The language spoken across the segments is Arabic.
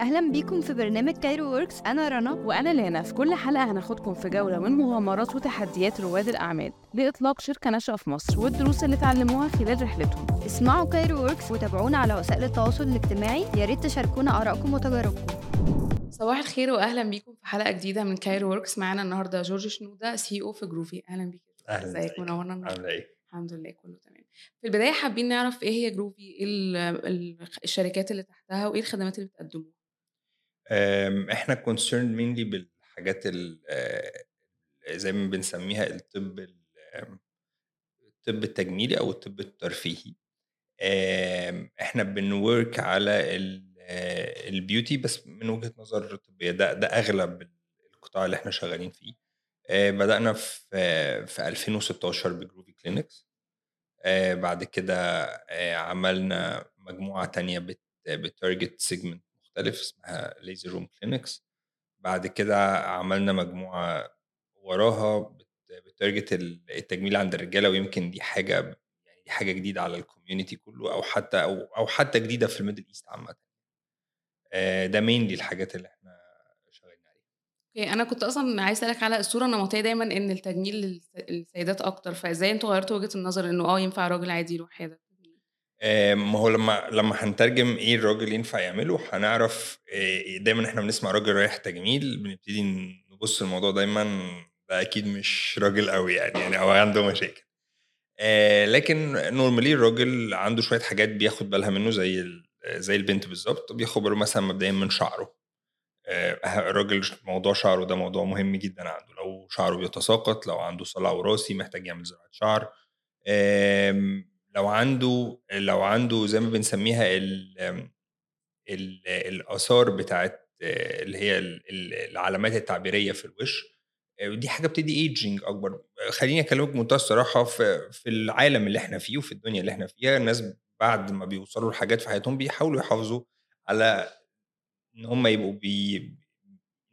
أهلا بيكم في برنامج كايرو ووركس أنا رنا. وأنا لانا في كل حلقة هناخدكم في جولة من مغامرات وتحديات رواد الأعمال لإطلاق شركة ناشئة في مصر والدروس اللي اتعلموها خلال رحلتهم. اسمعوا كايرو ووركس وتابعونا على وسائل التواصل الاجتماعي. يا ريت تشاركونا آرائكم وتجاربكم. صباح الخير وأهلا بيكم في حلقة جديدة من كايرو ووركس معانا النهاردة جورج شنودة CEO في جروفي أهلا بيك. أهلا إزيك منورنا؟ عاملة إيه؟ الحمد لله كله تمام. في البداية حابين نعرف إيه هي جروفي ال- ال- الشركات اللي تحتها وإيه الخدمات اللي بتقدموها؟ إحنا concerned mainly بالحاجات ال- آه، زي ما بنسميها الطب الطب التجميلي أو الطب الترفيهي. إحنا بنورك على ال- آه، ال beauty بس من وجهة نظر طبية. ده ده أغلب القطاع اللي إحنا شغالين فيه. آه، بدأنا في في 2016 بجروفي كلينكس بعد كده عملنا مجموعة تانية بت بت target segment مختلف اسمها ليزر روم كلينكس بعد كده عملنا مجموعة وراها بت- بت target ال- التجميل عند الرجالة ويمكن دي حاجة يعني دي حاجة جديدة على ال community كله أو حتى أو أو حتى جديدة في الميدل إيست عامة. آه، ده mainly الحاجات اللي إحنا شغالين عليها. أنا كنت أصلا عايز أسألك على الصورة النمطية دايما إن التجميل للس- للسيدات أكتر فإزاي أنتوا غيرتوا وجهة النظر إنه آه ينفع راجل عادي يروح هذا ما هو لما لما هنترجم إيه الراجل ينفع يعمله هنعرف آه، دايما إحنا بنسمع راجل رايح تجميل بنبتدي نبص الموضوع دايما ده أكيد مش راجل قوي يعني يعني أو عنده مشاكل. آه، لكن نورمالي الراجل عنده شوية حاجات بياخد بالها منه زي زي البنت بالظبط بياخد باله مثلا مبدئيا من شعره. آه، الراجل موضوع شعره ده موضوع مهم جدا عنده. لو شعره بيتساقط لو عنده صلع وراثي محتاج يعمل زراعة شعر. لو عنده لو عنده زي ما بنسميها ال ال الآثار بتاعت اللي هي ال- ال- العلامات التعبيرية في الوش ودي حاجة بتدي ايجينج أكبر. آه، خليني أكلمك بمنتهى الصراحة في في العالم اللي إحنا فيه وفي الدنيا اللي إحنا فيها الناس بعد ما بيوصلوا لحاجات في حياتهم بيحاولوا يحافظوا على إن هم يبقوا بي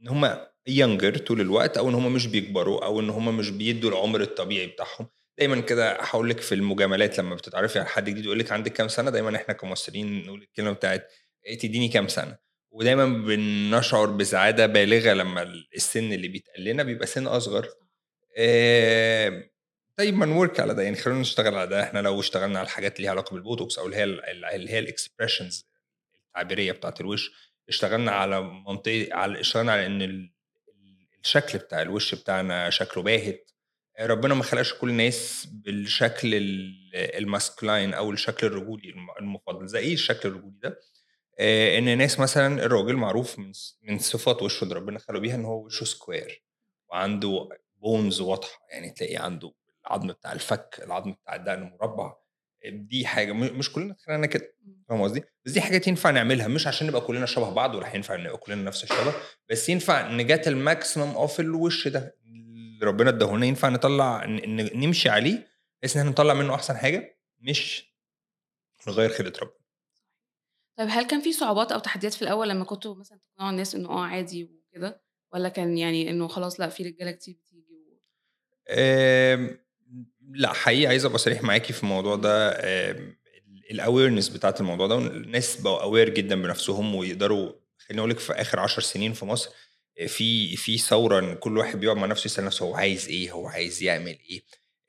إن هم younger طول الوقت أو إن هم مش بيكبروا أو إن هم مش بيدوا العمر الطبيعي بتاعهم. دايما كده هقول لك في المجاملات لما بتتعرفي على حد جديد يقول لك عندك كام سنة؟ دايما إحنا كمصريين نقول الكلمة بتاعت إيه تديني كام سنة؟ ودايما بنشعر بسعادة بالغة لما السن اللي بيتقال لنا بيبقى سن أصغر. آه، طيب ما نورك على ده يعني خلينا نشتغل على ده. إحنا لو اشتغلنا على الحاجات اللي ليها علاقة بالبوتوكس أو اللي هي اللي هي ال expressions التعبيرية بتاعت الوش اشتغلنا على منطقة على اشتغلنا على إن ال- الشكل بتاع الوش بتاعنا شكله باهت. ربنا ما خلقش كل الناس بالشكل ال- ال masculine أو الشكل الرجولي الم- المفضل. زي إيه الشكل الرجولي ده؟ آه، إن ناس مثلا الراجل معروف من صفات وشه اللي ربنا خلقه بيها إن هو وشه square وعنده bones واضحة. يعني تلاقي عنده العظم بتاع الفك العظم بتاع الدقن مربع. دي حاجة مش كلنا خلقنا كده. فاهم قصدي؟ بس دي حاجات ينفع نعملها. مش عشان نبقى كلنا شبه بعض ولا هينفع نبقى كلنا نفس الشبه بس ينفع ن get ال maximum of الوش ده. اللي ربنا اداهولنا ينفع نطلع نمشي عليه بحيث إن إحنا نطلع منه أحسن حاجة مش نغير خلقه ربنا. طيب هل كان في صعوبات أو تحديات في الأول لما كنتوا مثلا تقنعوا الناس إنه آه عادي وكده؟ ولا كان يعني إنه خلاص لأ في رجالة كتير بتيجي و... لأ حقيقي عايز أبقى صريح معاكي في الموضوع ده. ال awareness بتاعت الموضوع ده الناس بقوا aware جدا بنفسهم ويقدروا خليني أقول لك في آخر عشر سنين في مصر في في ثوره ان كل واحد بيقعد مع نفسه يسأل نفسه هو عايز إيه؟ هو عايز يعمل إيه؟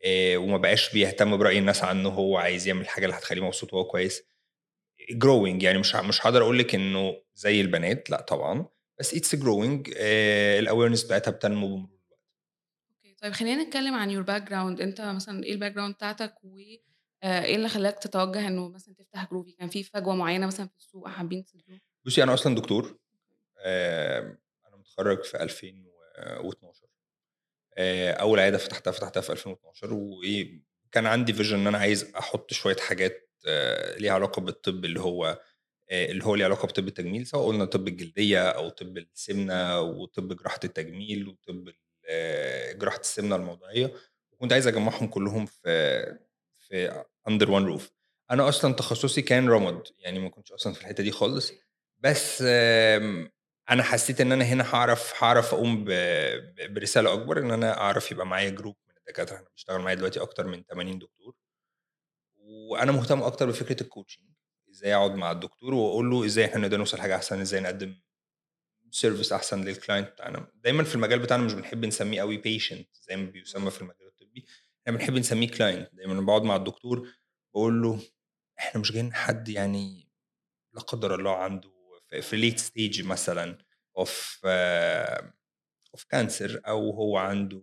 آه، وما بقاش بيهتم برأي الناس عنه هو عايز يعمل الحاجة اللي هتخليه مبسوط وهو كويس. growing يعني مش مش هقدر أقول لك إنه زي البنات لأ طبعا بس it's growing ال awareness بتاعتها بتنمو بمرور الوقت. أوكي طيب خلينا نتكلم عن your background أنت مثلا إيه ال background بتاعتك؟ و آه، إيه اللي خلاك تتوجه إنه مثلا تفتح جروفي كان في فجوة معينة مثلا في السوق حابين تسدوها بصي أنا أصلا دكتور أنا متخرج في 2012 آه، أول عيادة فتحتها فتحتها في 2012 وإيه كان عندي vision إن أنا عايز أحط شوية حاجات آه، ليها علاقة بالطب اللي هو آه، اللي هو ليه علاقة بطب التجميل سواء قلنا طب الجلدية أو طب السمنة وطب جراحة التجميل وطب آه، جراحة السمنة الموضعيه وكنت عايز أجمعهم كلهم في في under one roof أنا أصلا تخصصي كان رمد يعني ما كنتش أصلا في الحتة دي خالص. بس أنا حسيت إن أنا هنا هعرف هعرف أقوم برسالة أكبر إن أنا أعرف يبقى معايا group من الدكاترة. أنا بشتغل معايا دلوقتي أكتر من 80 دكتور. وأنا مهتم أكتر بفكرة ال coaching إزاي أقعد مع الدكتور وأقول له إزاي إحنا نقدر نوصل حاجة أحسن إزاي نقدم service أحسن لل client بتاعنا. دايما في المجال بتاعنا مش بنحب نسميه قوي patient زي ما بيسمى في المجال الطبي. إحنا بنحب نسميه client دايما بقعد مع الدكتور بقول له إحنا مش جايين حد يعني لا قدر الله عنده في- late stage مثلا of of cancer أو هو عنده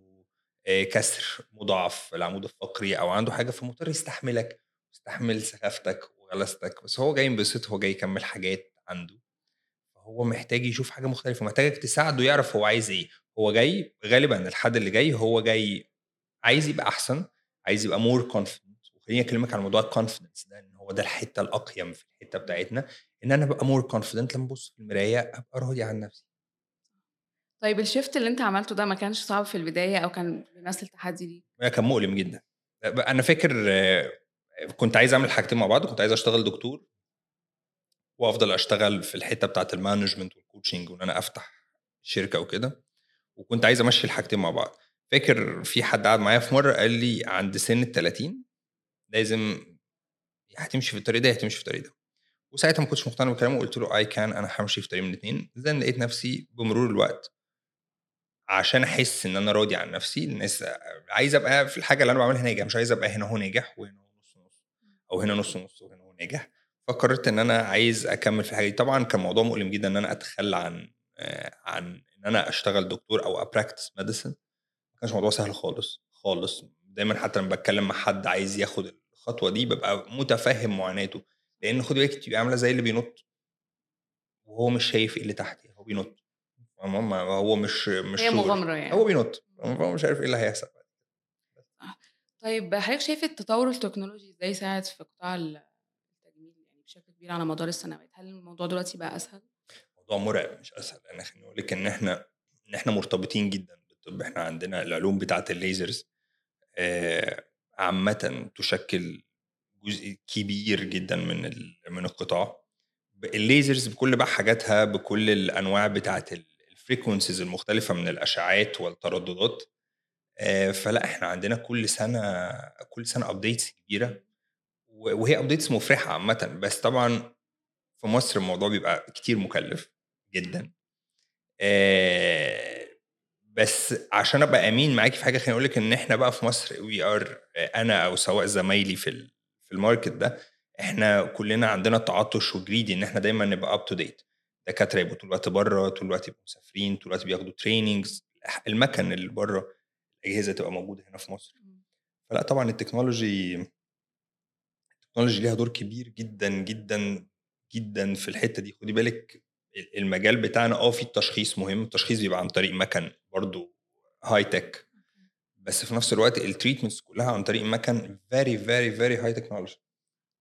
آه، كسر مضاعف في العمود الفقري أو عنده حاجة فمضطر يستحملك يستحمل سخافتك وغلستك. بس هو جاي ينبسط هو جاي يكمل حاجات عنده. فهو محتاج يشوف حاجة مختلفة محتاجك تساعده يعرف هو عايز إيه. هو جاي غالبا الحد اللي جاي هو جاي عايز يبقى أحسن عايز يبقى more confident وخليني أكلمك عن موضوع ال confidence ده إن هو ده الحتة الأقيم في الحتة بتاعتنا إن أنا أبقى more confident لما أبص في المراية أبقى راضي عن نفسي. طيب ال shift اللي أنت عملته ده ما كانش صعب في البداية أو كان بيمثل تحدي ليك؟ ده كان مؤلم جدا. أنا فاكر آه، كنت عايز أعمل حاجتين مع بعض كنت عايز أشتغل دكتور وأفضل أشتغل في الحتة بتاعة ال management وال coaching وإن أنا أفتح شركة وكده وكنت عايز أمشي الحاجتين مع بعض. فاكر في حد قعد معايا في مرة قال لي عند سن ال 30 لازم هتمشي في الطريق ده هتمشي في الطريق ده. وساعتها ما كنتش مقتنع بكلامه وقلت له اي كان أنا همشي في طريق من الاثنين then لقيت نفسي بمرور الوقت عشان أحس إن أنا راضي عن نفسي الناس عايز أبقى في الحاجة اللي أنا بعملها ناجح مش عايز أبقى هنا هو ناجح وهنا هو نص نص أو هنا نص نص وهنا هو ناجح. فقررت إن أنا عايز أكمل في الحاجة طبعا كان موضوع مؤلم جدا إن أنا أتخلى عن آه، عن إن أنا أشتغل دكتور أو أ practice medicine ما كانش موضوع سهل خالص خالص. دايما حتى لما بتكلم مع حد عايز ياخد الخطوة دي ببقى متفهم معاناته لأن خد بالك تبقى عاملة زي اللي بينط وهو مش شايف إيه اللي تحت هو بينط. هو مش مش هي. مغامرة يعني. هو بينط هو مش عارف إيه اللي هيحصل طيب حضرتك شايف التطور التكنولوجي إزاي ساعد في قطاع التجميل يعني بشكل كبير على مدار السنوات؟ هل الموضوع دلوقتي بقى أسهل؟ موضوع مرعب مش أسهل. أنا خليني أقول لك إن إحنا إن إحنا مرتبطين جدا بالطب. إحنا عندنا العلوم بتاعة ال lasers آه، عامه تشكل جزء كبير جدا من من القطاع. ال lasers بكل بقى حاجاتها بكل الأنواع بتاعة ال frequencies المختلفة من الاشعاعات والترددات. فلا إحنا عندنا كل سنة كل سنة updates كبيرة. وهي updates مفرحة عامه. بس طبعا في مصر الموضوع بيبقى كتير مكلف جدا. بس عشان أبقى أمين معاكي في حاجة خليني أقول لك إن إحنا بقى في مصر we are أنا أو سواء زمايلي في في ال market ده إحنا كلنا عندنا تعطش و greedy إن إحنا دايما نبقى up to date دكاترة يبقوا طول الوقت بره طول الوقت يبقوا مسافرين طول الوقت بياخدوا trainings المكن اللي بره الأجهزة تبقى موجودة هنا في مصر. فلا طبعا ال technology ال technology ليها دور كبير جدا جدا جدا في الحتة دي. خدي بالك المجال بتاعنا آه في التشخيص مهم. التشخيص بيبقى عن طريق مكن برضو high tech بس في نفس الوقت ال treatments كلها عن طريق مكن very very very high technology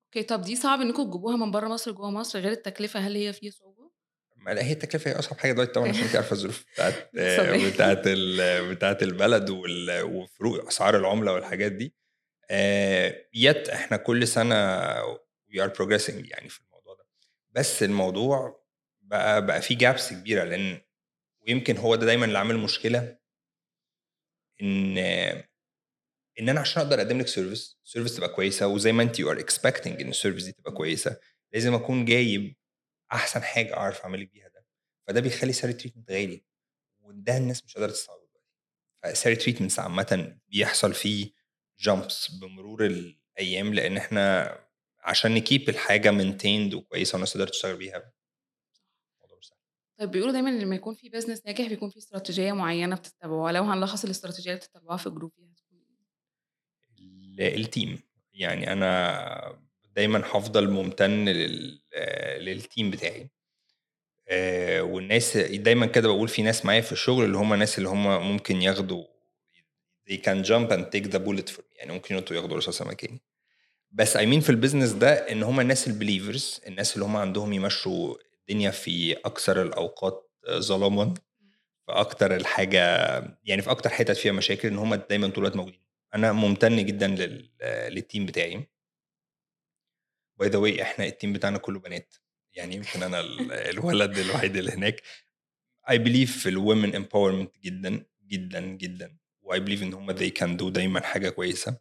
okay طب دي صعب انكم تجيبوها من بره مصر جوه مصر غير التكلفة؟ هل هي في صعوبة؟ ما لا هي التكلفة هي أصعب حاجة دلوقتي طبعا عشان انت عارفة الظروف بتاعت. بتاعت بتاعت البلد وفروق أسعار العملة والحاجات دي. آه، yet إحنا كل سنة we are progressing يعني في الموضوع ده. بس الموضوع بقى بقى فيه gaps كبيرة لأن ويمكن هو ده دايما اللي عامل مشكلة إن إن أنا عشان أقدر أقدم لك service service تبقى كويسة وزي ما أنت you are expecting إن ال service دي تبقى كويسة لازم أكون جايب أحسن حاجة أعرف أعمل لك بيها ده فده بيخلي سعر ال treatment غالي وده الناس مش قادره تستوعبه دلوقتي فسعر ال treatments عامة بيحصل فيه jumps بمرور الأيام لأن إحنا عشان ن keep الحاجة maintained وكويسة والناس تقدر تشتغل بيها. طيب بيقولوا دايما لما يكون في business ناجح بيكون في استراتيجية معينة بتتبعوها. لو هنلخص الاستراتيجية اللي بتتبعوها في Groovy هتكون إيه؟ ال- ال team يعني أنا دايما هفضل ممتن لل... لل team بتاعي. آه، والناس دايما كده بقول في ناس معايا في الشغل اللي هم الناس اللي هم ممكن ياخدوا they can jump and take the bullet for me. يعني ممكن ينطوا ياخدوا رصاصه مكاني. بس I mean في ال business ده إن هم الناس ال believers الناس اللي هم عندهم يمشوا الدنيا في أكثر الأوقات ظلاما في أكتر الحاجة يعني في أكتر حتت فيها مشاكل إن هم دايما طول الوقت موجودين. أنا ممتن جدا لل... لل team بتاعي. by the way إحنا ال team بتاعنا كله بنات. يعني يمكن أنا ال- الولد الوحيد اللي هناك. I believe في ال women empowerment جدا جدا جدا. و I believe إن هم they can do دايما حاجة كويسة.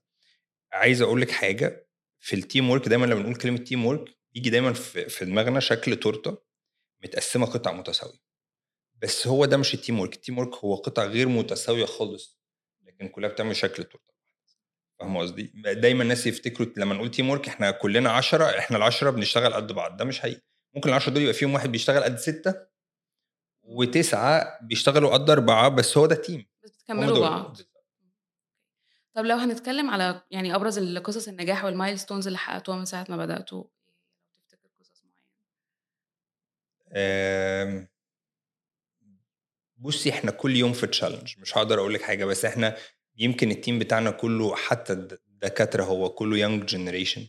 عايز أقول لك حاجة. في ال teamwork دايما لما بنقول كلمة teamwork يجي دايما في دماغنا شكل تورتة. متقسمة قطع متساوية. بس هو ده مش ال teamwork ال teamwork هو قطع غير متساوية خالص لكن كلها بتعمل شكل تورته فاهم قصدي؟ دايما الناس يفتكروا لما نقول teamwork إحنا كلنا 10 إحنا العشرة بنشتغل قد بعض. ده مش حقيقي. ممكن العشرة دول يبقى فيهم واحد بيشتغل قد ستة وتسعة بيشتغلوا قد أربعة بس هو ده team بس بتكملوا. بعض. طب لو هنتكلم على يعني أبرز القصص النجاح وال milestones اللي حققتوها من ساعة ما بدأتوا لو تفتكر قصص معينه آم، بصي إحنا كل يوم في challenge مش هقدر أقول لك حاجة بس إحنا يمكن ال team بتاعنا كله حتى الد- الدكاترة هو كله young generation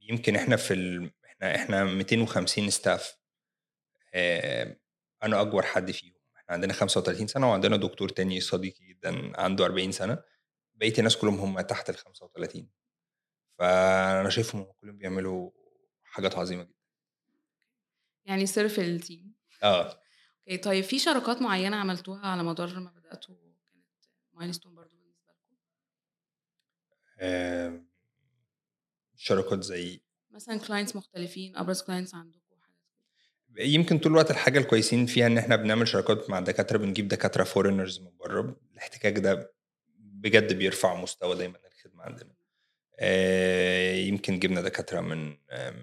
يمكن إحنا في ال... إحنا إحنا 250 staff أنا أكبر حد فيهم. إحنا عندنا 35 سنة وعندنا دكتور تاني صديقي جدا عنده 40 سنة. بقية الناس كلهم هم تحت ال 35 فأنا شايفهم هم كلهم بيعملوا حاجات عظيمة جدا. يعني سر في ال team. آه. okay طيب في شراكات معينة عملتوها على مدار ما بدأتوا؟ كانت milestone برضو بالنسبة لكم؟ آم، شراكات زي مثلا clients مختلفين ابرز clients عندكم حاجات كده. يمكن طول الوقت الحاجة الكويسين فيها إن إحنا بنعمل شراكات مع دكاترة بنجيب دكاترة foreigners من بره. الاحتكاك ده بجد بيرفع مستوى دايما الخدمة عندنا. آه، يمكن جبنا دكاترة من آه، من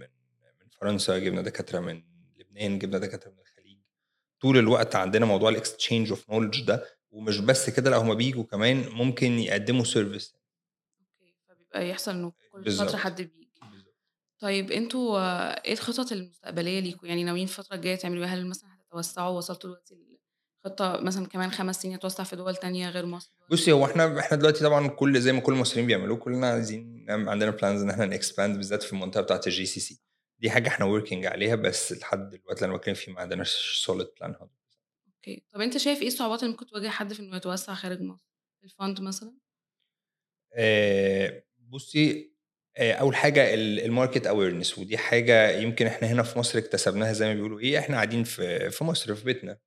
من فرنسا جبنا دكاترة من لبنان جبنا دكاترة من الخليج. طول الوقت عندنا موضوع الاكستشينج اوف نولج ده ومش بس كده لأ هما بيجوا كمان ممكن يقدموا service okay فبيبقى يحصل إنه كل. فترة حد بيجي طيب أنتوا إيه الخطط المستقبلية ليكم يعني ناويين الفترة الجاية تعملوا إيه؟ هل مثلا هتتوسعوا وصلتوا دلوقتي خطه مثلا كمان خمس سنين هتوسع في دول تانية غير مصر بصي هو إحنا إحنا دلوقتي طبعا كل زي ما كل المصريين بيعملوه كلنا عايزين عندنا plans إن إحنا ن expand بالذات في المنطقة بتاعت ال GCC دي حاجة إحنا working عليها بس لحد دلوقتي اللي أنا بتكلم فيه ما عندناش solid plan okay. طب أنت شايف إيه الصعوبات اللي ممكن تواجه حد في إنه يتوسع خارج مصر؟ ال fund مثلا؟ آه، بصي آه، أول حاجة ال market awareness ودي حاجة يمكن إحنا هنا في مصر اكتسبناها زي ما بيقولوا إيه إحنا قاعدين في في مصر في بيتنا.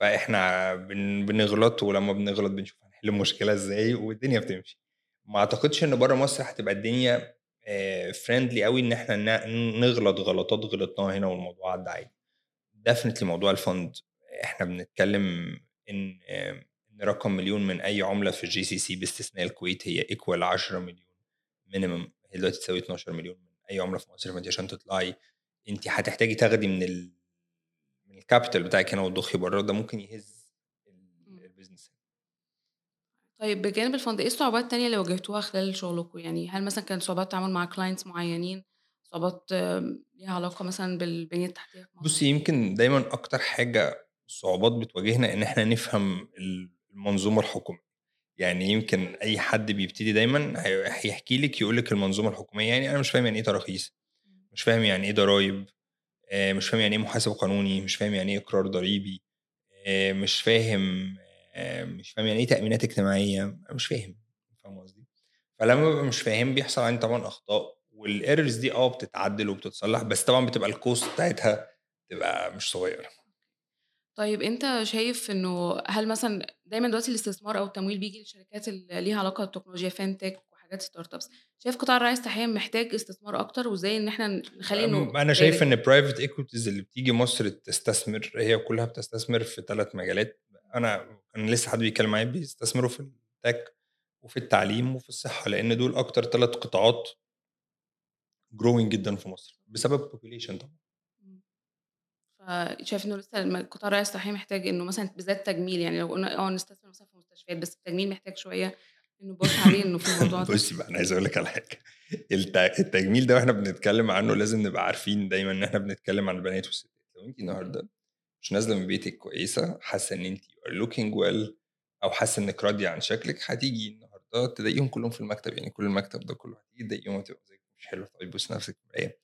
فإحنا بن بنغلط ولما بنغلط بنشوف هنحل المشكلة إزاي والدنيا بتمشي. ما أعتقدش إن بره مصر هتبقى الدنيا friendly قوي إن إحنا نغلط غلطات غلطناها هنا والموضوع عدى عادي definitely موضوع ال fund إحنا بنتكلم إن آه، إن رقم مليون من أي عملة في ال GCC باستثناء الكويت هي equal 10 مليون minimum هي دلوقتي تساوي 12 مليون من أي عملة في مصر. فانت عشان تطلعي انت هتحتاجي تاخدي من ال من ال capital بتاعك هنا وتضخي بره. ده ممكن يهز ال- ال business طيب بجانب ال fund إيه الصعوبات التانية اللي واجهتوها خلال شغلكم؟ يعني هل مثلا كانت صعوبات تعامل مع clients معينين؟ صعوبات ليها علاقة مثلا في مصر؟ بصي يمكن دايما أكتر حاجة صعوبات بتواجهنا إن إحنا نفهم المنظومة الحكومية. يعني يمكن أي حد بيبتدي دايما هي- هيحكي لك يقول لك المنظومة الحكومية. يعني أنا مش فاهم يعني إيه تراخيص. مش فاهم يعني إيه ضرايب آه، مش فاهم يعني إيه محاسب قانوني. مش فاهم يعني إيه إقرار ضريبي. آه، مش فاهم مش فاهم يعني إيه تأمينات اجتماعية؟ مش فاهم فاهم قصدي؟ فلما ببقى مش فاهم بيحصل عندي طبعا أخطاء وال errors دي آه بتتعدل وبتتصلح بس طبعا بتبقى ال cost بتاعتها تبقى مش صغيرة. طيب أنت شايف إنه هل مثلا دايما دلوقتي الاستثمار أو التمويل بيجي للشركات اللي ليها علاقة بالتكنولوجيا fintech وحاجات startups شايف قطاع الرعاية الصحية محتاج استثمار أكتر وإزاي إن إحنا نخلي إنه أنا شايف؟ إن private equities اللي بتيجي مصر تستثمر هي كلها بتستثمر في ثلاث مجالات. أنا كان لسه حد بيتكلم معايا بيستثمروا في ال tech وفي التعليم وفي الصحة لأن دول أكتر ثلاث قطاعات growing جدا في مصر بسبب population طبعا. فشايف إنه لسه الم- قطاع الرعايه الصحيه محتاج إنه مثلا بالذات تجميل يعني لو قلنا آه نستثمر مثلا في مستشفيات بس التجميل محتاج شوية إنه نبص عليه إنه في موضوع ده. بصي بقى أنا عايز أقول لك على حاجة. الت- التجميل ده وإحنا بنتكلم عنه لازم نبقى عارفين دايما إن إحنا بنتكلم عن البنات والستات. لو انت النهارده مش نازلة من بيتك كويسة حاسة إن انت looking well أو حاسة إنك راضية عن شكلك هتيجي النهارده تلاقيهم كلهم في المكتب يعني كل المكتب ده كله هتيجي تلاقيهم هتبقى زيك مش حلو طيب بص نفسك في المرايه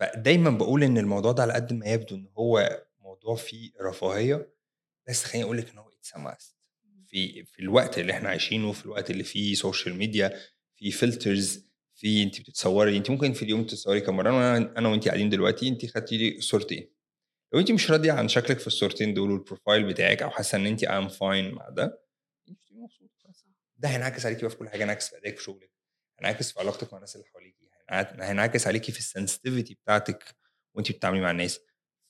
فدايما بقول إن الموضوع ده على قد ما يبدو إن هو موضوع فيه رفاهية بس خليني أقول لك إن هو it's في في الوقت اللي إحنا عايشينه في الوقت اللي فيه social media في filters في انت بتتصوري انت ممكن في اليوم تتصوري كم مره أنا أنا وانت قاعدين دلوقتي انت خدتي لي صورتين. لو انت مش راضية عن شكلك في الصورتين دول وال profile بتاعك أو حاسة إن انت I'm fine مع ده. ده هينعكس عليكي بقى في كل حاجة هينعكس في أدائك في شغلك هينعكس في علاقتك مع الناس اللي حواليكي هينع- هينعكس عليكي في ال sensitivity بتاعتك وانت بتتعاملي مع الناس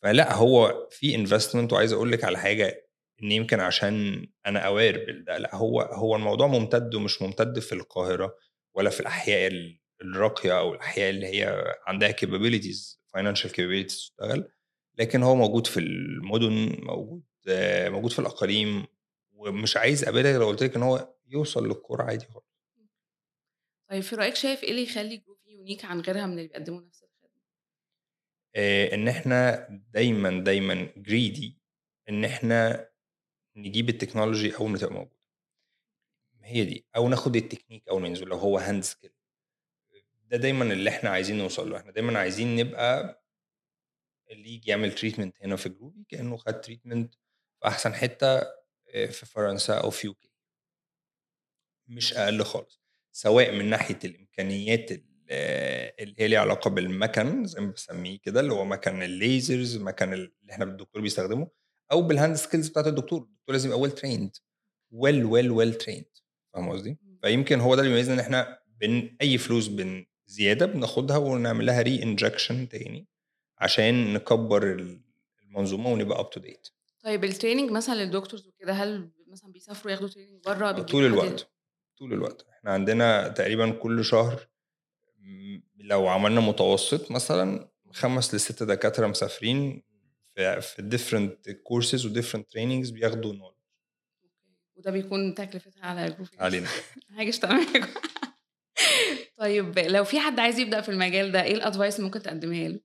فلا هو في investment وعايز أقول لك على حاجة إن يمكن عشان أنا aware بالده لا هو هو الموضوع ممتد ومش ممتد في القاهرة ولا في الأحياء الراقية أو الأحياء اللي هي عندها capabilities financial capabilities تشتغل لكن هو موجود في المدن موجود موجود في الأقاليم ومش عايز أبدا لو قلت لك إن هو يوصل للقرى عادي خالص. طيب في رأيك شايف إيه اللي يخلي Groovy unique عن غيرها من اللي بيقدموا نفس الخدمة؟ آه إن إحنا دايما دايما greedy إن إحنا نجيب ال technology أول ما تبقى موجودة. هي دي. أو ناخد التكنيك أول ما ينزل لو هو hand skill ده دايما اللي إحنا عايزين نوصل له. إحنا دايما عايزين نبقى اللي يجي يعمل treatment هنا في Groovy كأنه خد treatment في أحسن حتة آه، في فرنسا أو في UK مش أقل خالص. سواء من ناحية الإمكانيات اللي هي ليها علاقة بالمكن زي ما بسميه كده اللي هو مكن ال lasers مكن اللي إحنا الدكتور بيستخدمه أو بال hand skills بتاعت الدكتور. الدكتور لازم يبقى well trained well well well trained فاهم قصدي؟ فيمكن هو ده اللي بيميزنا إن إحنا بن أي فلوس بن زيادة بناخدها ونعمل لها re-injection تاني. عشان نكبر المنظومة ونبقى up to date طيب ال training مثلا لل doctors وكده هل مثلا بيسافروا ياخدوا training بره طول الوقت طول الوقت. إحنا عندنا تقريبا كل شهر لو عملنا متوسط مثلا خمس لست دكاترة مسافرين في في different courses و different trainings بياخدوا knowledge وده بيكون تكلفتها على الجروب علينا. حاجة تمام طيب لو في حد عايز يبدأ في المجال ده إيه ال advice ممكن تقدمها له؟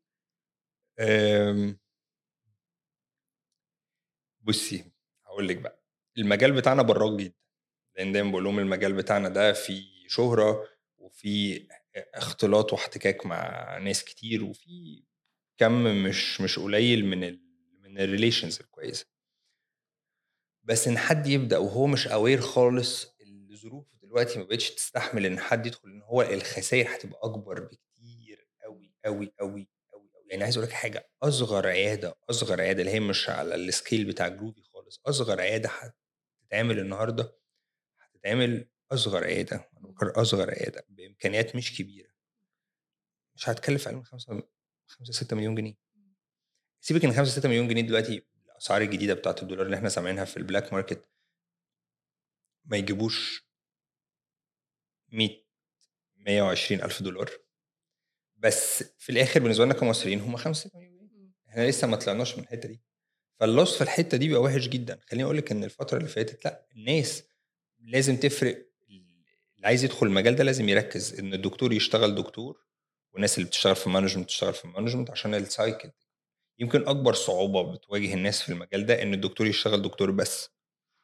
بصي هقول لك بقى. المجال بتاعنا براق جدا. لأن دايما بقول لهم المجال بتاعنا ده فيه شهرة وفي اختلاط واحتكاك مع ناس كتير وفي كم مش مش قليل من ال من ال relations الكويسة. بس إن حد يبدأ وهو مش aware خالص الظروف دلوقتي ما بقتش تستحمل إن حد يدخل إن هو الخسائر هتبقى أكبر بكتير قوي قوي قوي يعني عايز أقول لك حاجة أصغر عيادة أصغر عيادة اللي هي مش على ال scale بتاع جروفي خالص أصغر عيادة هتتعمل النهارده هتتعمل أصغر عيادة أنا أصغر عيادة بإمكانيات مش كبيرة. مش هتكلف أقل من 5 5 6 مليون جنيه. سيبك إن 5 6 مليون جنيه دلوقتي الأسعار الجديدة بتاعت الدولار اللي إحنا سامعينها في ال black market ما يجيبوش 100 120 ألف دولار. بس في الآخر بالنسبة لنا كمصريين هم 5 6 مليون جنيه إحنا لسه ما طلعناش من الحتة دي. فال loss في الحتة دي بيبقى وحش جدا. خليني أقول لك إن الفترة اللي فاتت لأ الناس لازم تفرق اللي عايز يدخل المجال ده لازم يركز إن الدكتور يشتغل دكتور والناس اللي بتشتغل في management تشتغل في management عشان ال cycle يمكن أكبر صعوبة بتواجه الناس في المجال ده إن الدكتور يشتغل دكتور بس.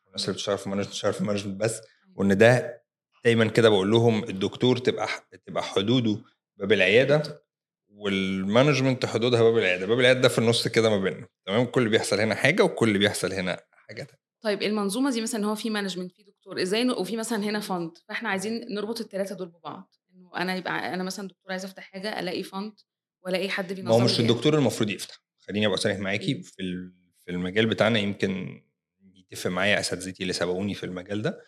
والناس اللي بتشتغل في management تشتغل في management بس. وإن ده دايما كده بقول لهم الدكتور تبقى تبقى حدوده باب العيادة وال management حدودها باب العيادة. باب العيادة ده في النص كده ما بيننا. تمام؟ كل بيحصل هنا حاجة وكل اللي بيحصل هنا حاجة تانية. طيب المنظومة دي مثلا هو في management في دكتور إزاي وفي مثلا هنا fund فإحنا عايزين نربط الثلاثه دول ببعض. إنه أنا يبقى أنا مثلا دكتور عايزه أفتح حاجة ألاقي fund وألاقي حد بينظم ما هو مش الدكتور المفروض يفتح. خليني أبقى صريح معاكي. في في المجال بتاعنا يمكن يتفق معايا أساتذتي اللي سبقوني في المجال ده.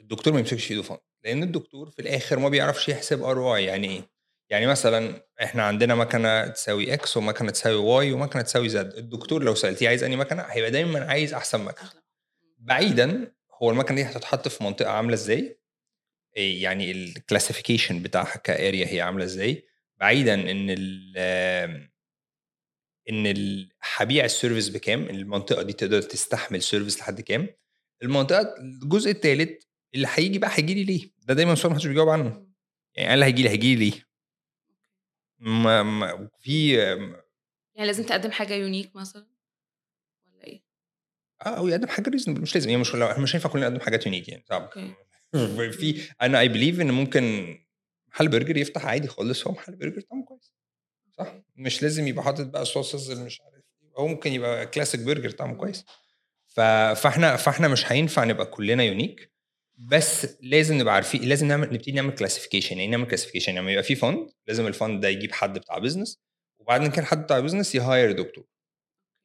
الدكتور ما يمسكش إيده fund لأن الدكتور في الآخر ما بيعرفش يحسب R يعني إيه؟ يعني مثلا إحنا عندنا مكنة تساوي X ومكنة تساوي Y ومكنة تساوي Z. الدكتور لو سألتيه عايز أنهي مكنة هيبقى دايما عايز أحسن مكنة. بعيدا هو المكنة دي هتتحط في منطقة عاملة إزاي؟ يعني ال classification بتاعها ك area هي عاملة إزاي؟ بعيدا إن ال إن هبيع ال service بكام؟ المنطقة دي تقدر تستحمل service لحد كام؟ المنطقة الجزء الثالث اللي هيجي بقى هيجي لي ليه؟ ده دايما سؤال محدش بيجاوب عنه. يعني أنا اللي هيجي لي هيجي لي ليه؟ ما ما في يعني لازم تقدم حاجة unique مثلا؟ ولا إيه؟ آه أو يقدم حاجة reasonable مش لازم. يعني مش مش هينفع كلنا نقدم حاجات unique يعني صعب. في أنا I believe إن ممكن محل برجر يفتح عادي خالص هو محل برجر طعمه كويس صح؟ مش لازم يبقى حاطط بقى sauces اللي مش عارف إيه. هو ممكن يبقى classic burger طعمه كويس. فإحنا فإحنا مش هينفع نبقى كلنا unique بس لازم نبقى عارفين لازم نعمل نبتدي نعمل classification يعني نعمل classification يعني يبقى في fund لازم ال fund ده يجيب حد بتاع business وبعدين كان حد بتاع business ي hire دكتور.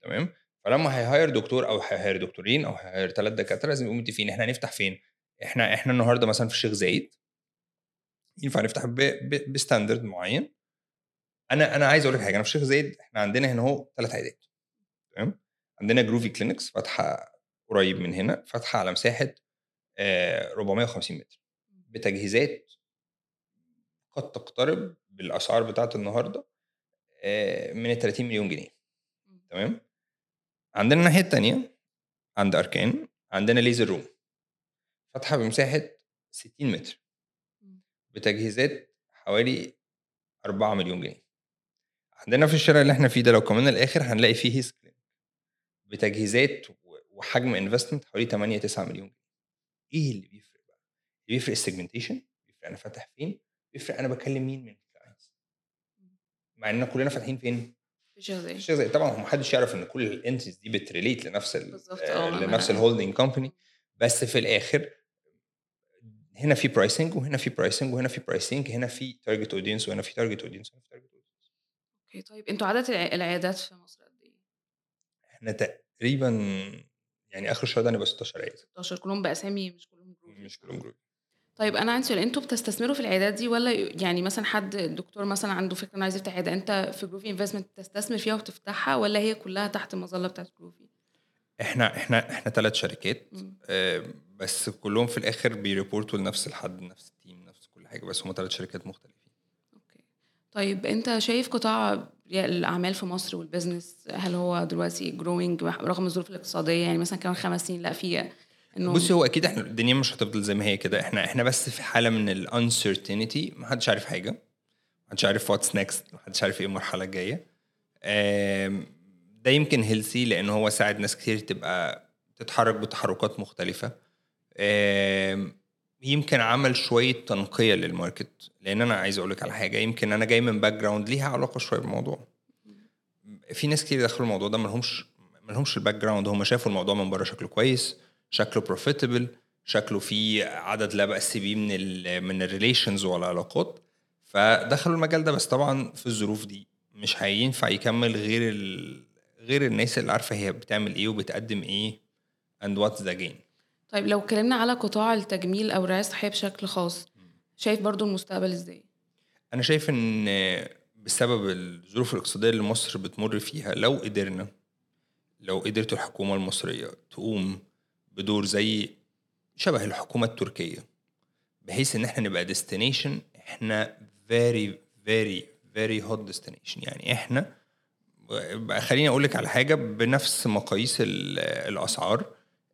تمام؟ فلما هي hire دكتور أو هي hire دكتورين أو هي hire ثلاث دكاترة لازم يبقوا متفقين. إحنا هنفتح فين؟ إحنا إحنا النهارده مثلا في الشيخ زايد. ينفع نفتح ب standard معين؟ أنا أنا عايز أقول لك حاجة. أنا في الشيخ زايد إحنا عندنا هنا أهو ثلاث عيادات. تمام؟ عندنا Groovy Clinics فاتحة قريب من هنا فاتحة على مساحة 450 متر. بتجهيزات قد تقترب بالأسعار بتاعت النهارده آه، من ال 30 مليون جنيه. تمام؟ عندنا الناحية الثانية عند أركان عندنا Laser Room فاتحه بمساحة 60 متر. بتجهيزات حوالي 4 مليون جنيه. عندنا في الشارع اللي إحنا فيه ده لو كملنا الآخر هنلاقي فيه هيس بتجهيزات وحجم investment حوالي 8 9 مليون جنيه. إيه اللي بيفرق بقى؟ اللي بيفرق ال segmentation بيفرق أنا فاتح فين؟ بيفرق أنا بكلم مين من ال clients مع اننا كلنا فاتحين فين؟ في الشيخ طبعا هو محدش يعرف إن كل ال entities دي بت relate لنفس ال آه، آه، لنفس ال holding company بس في الآخر هنا في pricing وهنا في pricing وهنا في pricing هنا في target audience وهنا في target audience وهنا في target audience okay طيب أنتوا عدد الع- العيادات في مصر قد إيه؟ إحنا تقريبا يعني آخر الشهر ده هنبقى 16 عيادة 16 كلهم بأسامي مش كلهم جروفي مش كلهم جروفي طيب أنا عندي سؤال أنتوا بتستثمروا في العيادات دي ولا يعني مثلا حد دكتور مثلا عنده فكرة انه عايز يفتح عيادة أنت في جروفي investment تستثمر فيها وتفتحها ولا هي كلها تحت المظله بتاعت جروفي؟ إحنا إحنا إحنا ثلاث شركات. آه، بس كلهم في الآخر بي report وا لنفس الحد نفس ال team نفس كل حاجة بس هم ثلاث شركات مختلفين. okay. طيب أنت شايف قطاع الأعمال في مصر وال business هل هو دلوقتي growing رغم الظروف الاقتصادية؟ يعني مثلا كمان خمس سنين لا في إنه بصي هو أكيد إحنا الدنيا مش هتفضل زي ما هي كده. إحنا إحنا بس في حالة من ال uncertainty ما حدش عارف حاجة. ما حدش عارف what's next ما حدش عارف إيه المرحلة الجاية. ده يمكن healthy لأن هو ساعد ناس كتير تبقى تتحرك بتحركات مختلفة. يمكن عمل شوية تنقية لل market. لأن أنا عايز أقول لك على حاجة يمكن أنا جاي من background ليها علاقة شوية بالموضوع. في ناس كتير دخلوا الموضوع ده ملهمش ملهمش ال background هم شافوا الموضوع من بره شكله كويس شكله profitable شكله فيه عدد لا بأس بيه من ال من ال relations والعلاقات فدخلوا المجال ده. بس طبعا في الظروف دي مش هينفع يكمل غير. غير الناس اللي عارفة هي بتعمل إيه وبتقدم إيه and what's the gain. طيب لو اتكلمنا على قطاع التجميل أو الرعايه الصحيه بشكل خاص شايف برضو المستقبل إزاي؟ أنا شايف إن بسبب الظروف الاقتصادية اللي مصر بتمر فيها لو قدرنا لو قدرت الحكومة المصرية تقوم بدور زي شبه الحكومة التركية بحيث إن إحنا نبقى ديستنيشن إحنا very very very hot destination يعني إحنا خليني أقول لك على حاجة بنفس مقاييس ال- الأسعار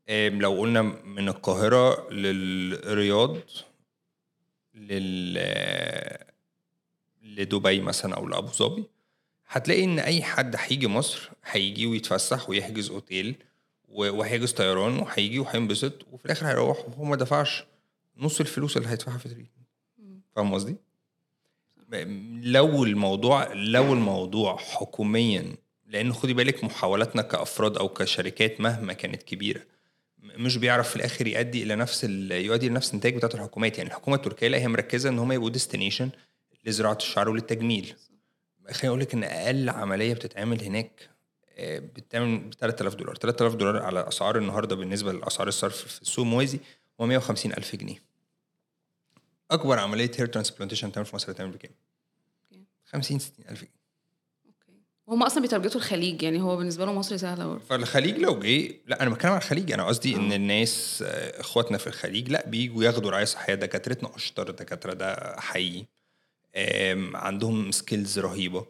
لو قلنا من القاهرة للرياض لل لدبي مثلا أو لأبو ظبي هتلاقي إن أي حد هيجي مصر هيجي ويتفسح ويحجز أوتيل وهيحجز طيران وهيجي وهينبسط وفي الآخر هيروح وهو ما دفعش نص الفلوس اللي هيدفعها في تريتمنت فاهم قصدي؟ لو الموضوع لو الموضوع حكوميا لأن خدي بالك محاولاتنا كأفراد أو كشركات مهما كانت كبيرة مش بيعرف في الآخر يؤدي إلى نفس يؤدي لنفس النتائج بتاعت الحكومات. يعني الحكومة التركية لا هي مركزة إن هم يبقوا destination لزراعة الشعر وللتجميل. خليني أقول لك إن أقل عملية بتتعمل هناك بتعمل ب 3000 دولار. 3000 دولار على أسعار النهارده بالنسبة لأسعار الصرف في السوق الموازي هو 150 ألف جنيه. أكبر عملية hair transplantation تعمل في مصر هتعمل بكام؟ okay. 50 60 ألف جنيه. هم أصلا بيتارجتوا الخليج يعني هو بالنسبة له مصر سهلة برضه. فالخليج لو جه لا أنا بتكلم على الخليج. أنا قصدي إن آه. الناس آه، إخواتنا في الخليج لا بيجوا ياخدوا رعايه صحيه دكاترتنا أشطر دكاتره ده حقيقي. عندهم skills رهيبة.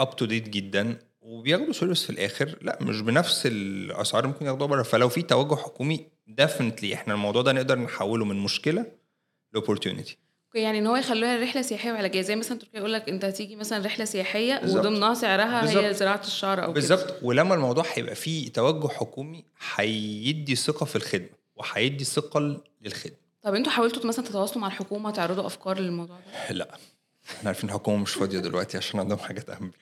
up to date جدا. وبياخدوا service في الآخر. لا مش بنفس الأسعار ممكن ياخدوها بره. فلو في توجه حكومي definitely إحنا الموضوع ده نقدر نحوله من مشكلة ل opportunity يعني إن هو يخلوها رحلة سياحية وعلاجية. زي مثلا تركيا يقول لك أنت هتيجي مثلا رحلة سياحية بالظبط. وضمنها سعرها هي بالظبط. زراعة الشعر أو. بالظبط. ولما الموضوع هيبقى فيه توجه حكومي هيدي ثقة في الخدمة وهيدي ثقة للخدمة. طب أنتوا حاولتوا مثلا تتواصلوا مع الحكومة تعرضوا أفكار للموضوع ده؟ لا. إحنا عارفين الحكومة مش فاضية دلوقتي عشان عندهم حاجات أهم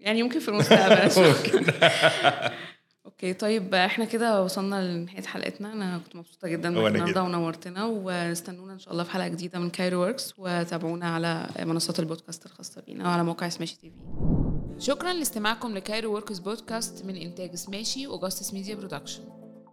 يعني يمكن في المستقبل. okay طيب إحنا كده وصلنا لنهاية حلقتنا. أنا كنت مبسوطة جدا النهارده. ونورتنا واستنونا إن شاء الله في حلقة جديدة من Cairo Works وتابعونا على منصات البودكاست الخاصة بينا وعلى موقع Smashi TV شكرا لاستماعكم ل Cairo Works بودكاست من إنتاج Smashi و Augustus Media Production